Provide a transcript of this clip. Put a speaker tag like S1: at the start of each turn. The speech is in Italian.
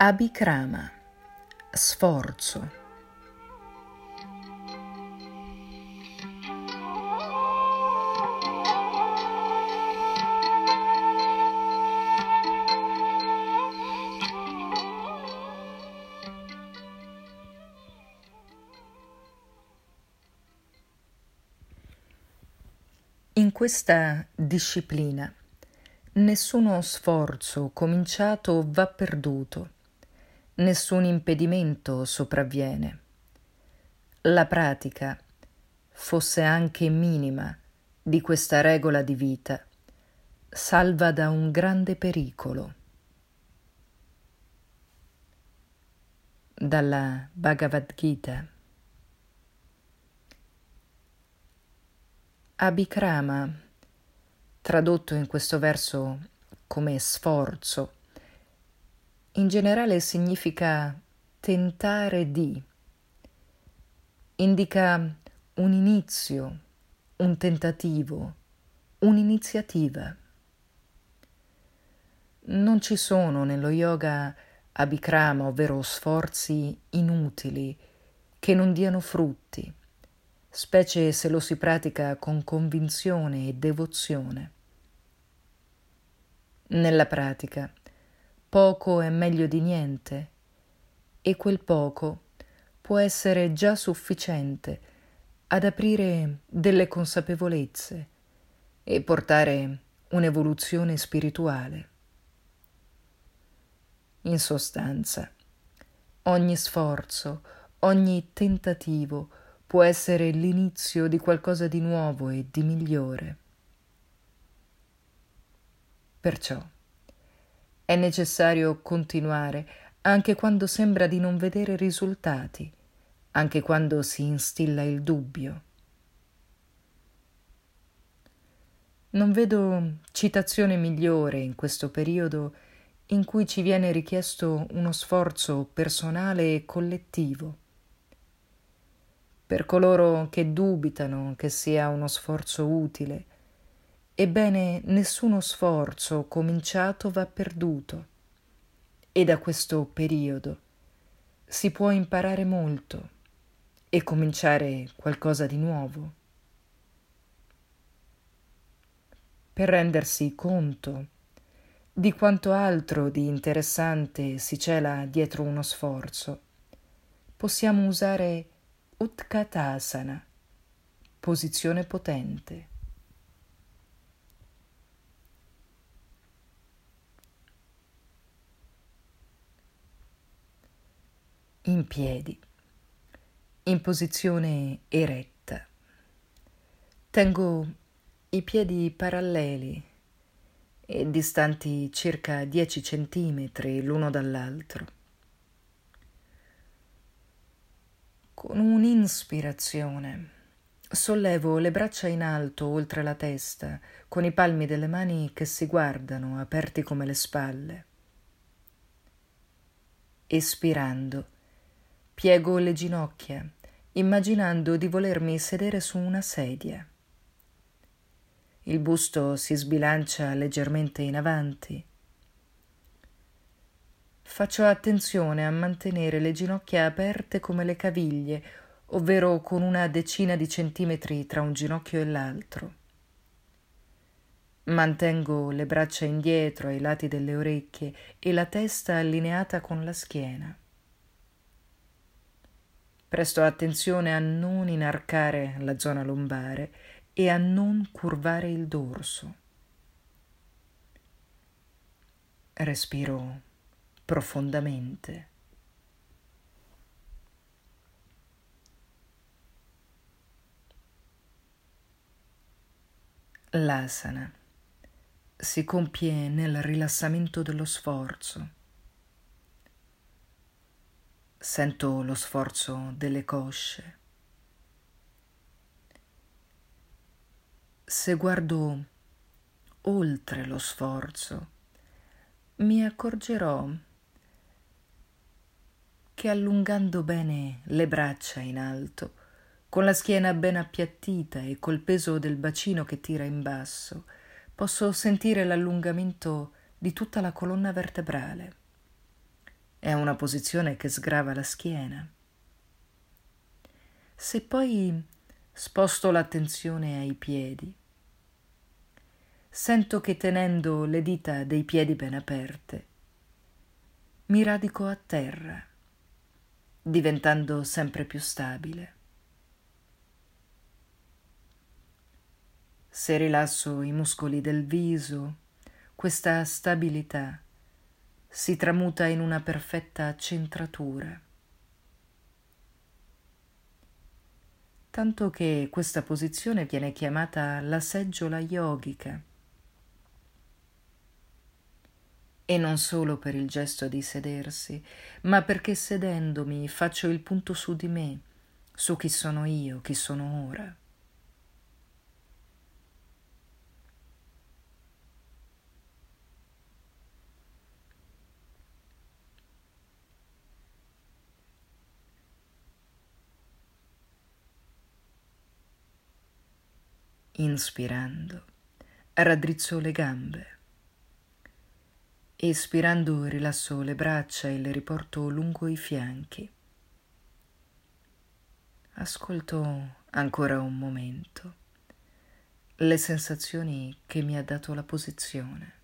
S1: Abhikrama, sforzo. In questa disciplina nessuno sforzo cominciato va perduto nessun impedimento sopravviene. La pratica, fosse anche minima, di questa regola di vita, salva da un grande pericolo. Dalla Bhagavad Gita. Abhikrama, tradotto in questo verso come sforzo, in generale significa tentare di, indica un inizio, un tentativo, un'iniziativa. Non ci sono nello yoga abhikrama, ovvero sforzi inutili che non diano frutti, specie se lo si pratica con convinzione e devozione. Nella pratica poco è meglio di niente e quel poco può essere già sufficiente ad aprire delle consapevolezze e portare un'evoluzione spirituale. In sostanza, ogni sforzo, ogni tentativo può essere l'inizio di qualcosa di nuovo e di migliore. Perciò, è necessario continuare anche quando sembra di non vedere risultati, anche quando si instilla il dubbio. Non vedo citazione migliore in questo periodo in cui ci viene richiesto uno sforzo personale e collettivo. Per coloro che dubitano che sia uno sforzo utile, Ebbene, nessuno sforzo cominciato va perduto e da questo periodo si può imparare molto e cominciare qualcosa di nuovo. Per rendersi conto di quanto altro di interessante si cela dietro uno sforzo, possiamo usare Utkatasana, posizione potente. In piedi, in posizione eretta. Tengo i piedi paralleli e distanti circa 10 centimetri l'uno dall'altro. Con un'inspirazione sollevo le braccia in alto oltre la testa, con i palmi delle mani che si guardano, aperti come le spalle. Espirando, Piego le ginocchia, immaginando di volermi sedere su una sedia. Il busto si sbilancia leggermente in avanti. Faccio attenzione a mantenere le ginocchia aperte come le caviglie, ovvero con una decina di centimetri tra un ginocchio e l'altro. Mantengo le braccia indietro ai lati delle orecchie e la testa allineata con la schiena. Presto attenzione a non inarcare la zona lombare e a non curvare il dorso. Respiro profondamente. L'asana si compie nel rilassamento dello sforzo Sento lo sforzo delle cosce. Se guardo oltre lo sforzo, mi accorgerò che allungando bene le braccia in alto, con la schiena ben appiattita e col peso del bacino che tira in basso, posso sentire l'allungamento di tutta la colonna vertebrale È una posizione che sgrava la schiena. Se poi sposto l'attenzione ai piedi, sento che tenendo le dita dei piedi ben aperte, mi radico a terra, diventando sempre più stabile. Se rilasso i muscoli del viso, questa stabilità si tramuta in una perfetta centratura. Tanto che questa posizione viene chiamata la seggiola yogica. E non solo per il gesto di sedersi, ma perché sedendomi faccio il punto su di me, su chi sono io, chi sono ora. Inspirando, raddrizzo le gambe. Espirando rilasso le braccia e le riporto lungo i fianchi. Ascolto ancora un momento le sensazioni che mi ha dato la posizione.